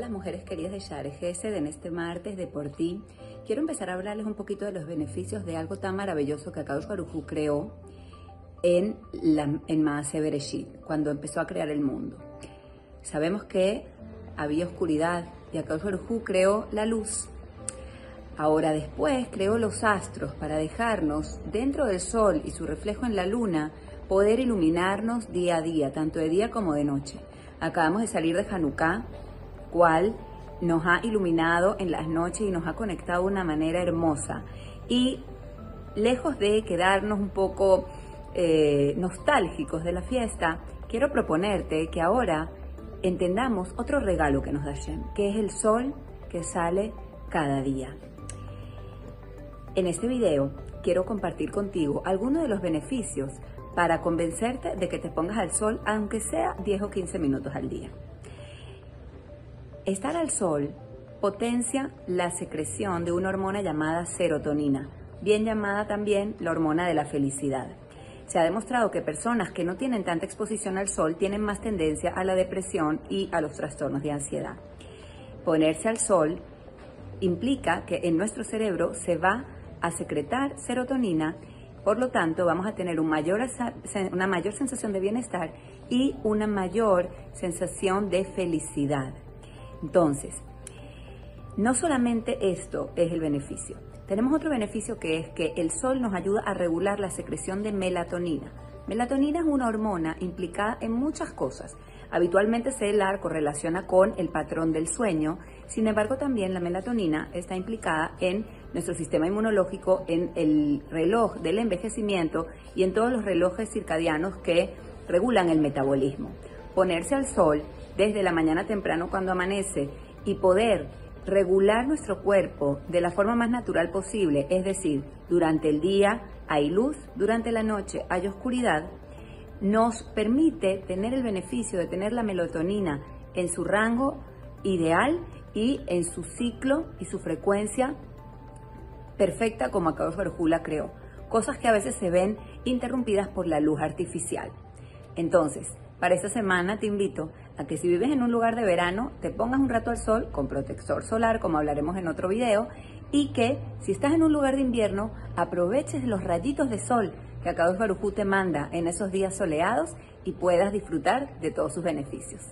las mujeres queridas de Share Gesed en este martes de por ti, quiero empezar a hablarles un poquito de los beneficios de algo tan maravilloso que Akadosh Baruj creó en, en Maase Bereshit, cuando empezó a crear el mundo. Sabemos que había oscuridad y Akadosh Baruj creó la luz. Ahora después creó los astros para dejarnos dentro del sol y su reflejo en la luna poder iluminarnos día a día, tanto de día como de noche. Acabamos de salir de Hanukkah, cual nos ha iluminado en las noches y nos ha conectado de una manera hermosa. Y lejos de quedarnos un poco eh, nostálgicos de la fiesta, quiero proponerte que ahora entendamos otro regalo que nos da Shem, que es el sol que sale cada día. En este video quiero compartir contigo algunos de los beneficios para convencerte de que te pongas al sol, aunque sea 10 o 15 minutos al día. Estar al sol potencia la secreción de una hormona llamada serotonina, bien llamada también la hormona de la felicidad. Se ha demostrado que personas que no tienen tanta exposición al sol tienen más tendencia a la depresión y a los trastornos de ansiedad. Ponerse al sol implica que en nuestro cerebro se va a secretar serotonina por lo tanto, vamos a tener una mayor sensación de bienestar y una mayor sensación de felicidad. Entonces, no solamente esto es el beneficio. Tenemos otro beneficio que es que el sol nos ayuda a regular la secreción de melatonina. Melatonina es una hormona implicada en muchas cosas. Habitualmente se la correlaciona con el patrón del sueño, sin embargo también la melatonina está implicada en nuestro sistema inmunológico, en el reloj del envejecimiento y en todos los relojes circadianos que regulan el metabolismo. Ponerse al sol desde la mañana temprano cuando amanece y poder regular nuestro cuerpo de la forma más natural posible, es decir, durante el día hay luz, durante la noche hay oscuridad, nos permite tener el beneficio de tener la melatonina en su rango ideal y en su ciclo y su frecuencia perfecta como Akadosh Barjula creó, cosas que a veces se ven interrumpidas por la luz artificial. Entonces, para esta semana te invito a que si vives en un lugar de verano, te pongas un rato al sol con protector solar, como hablaremos en otro video, y que si estás en un lugar de invierno, aproveches los rayitos de sol que Akadosh Barujú te manda en esos días soleados y puedas disfrutar de todos sus beneficios.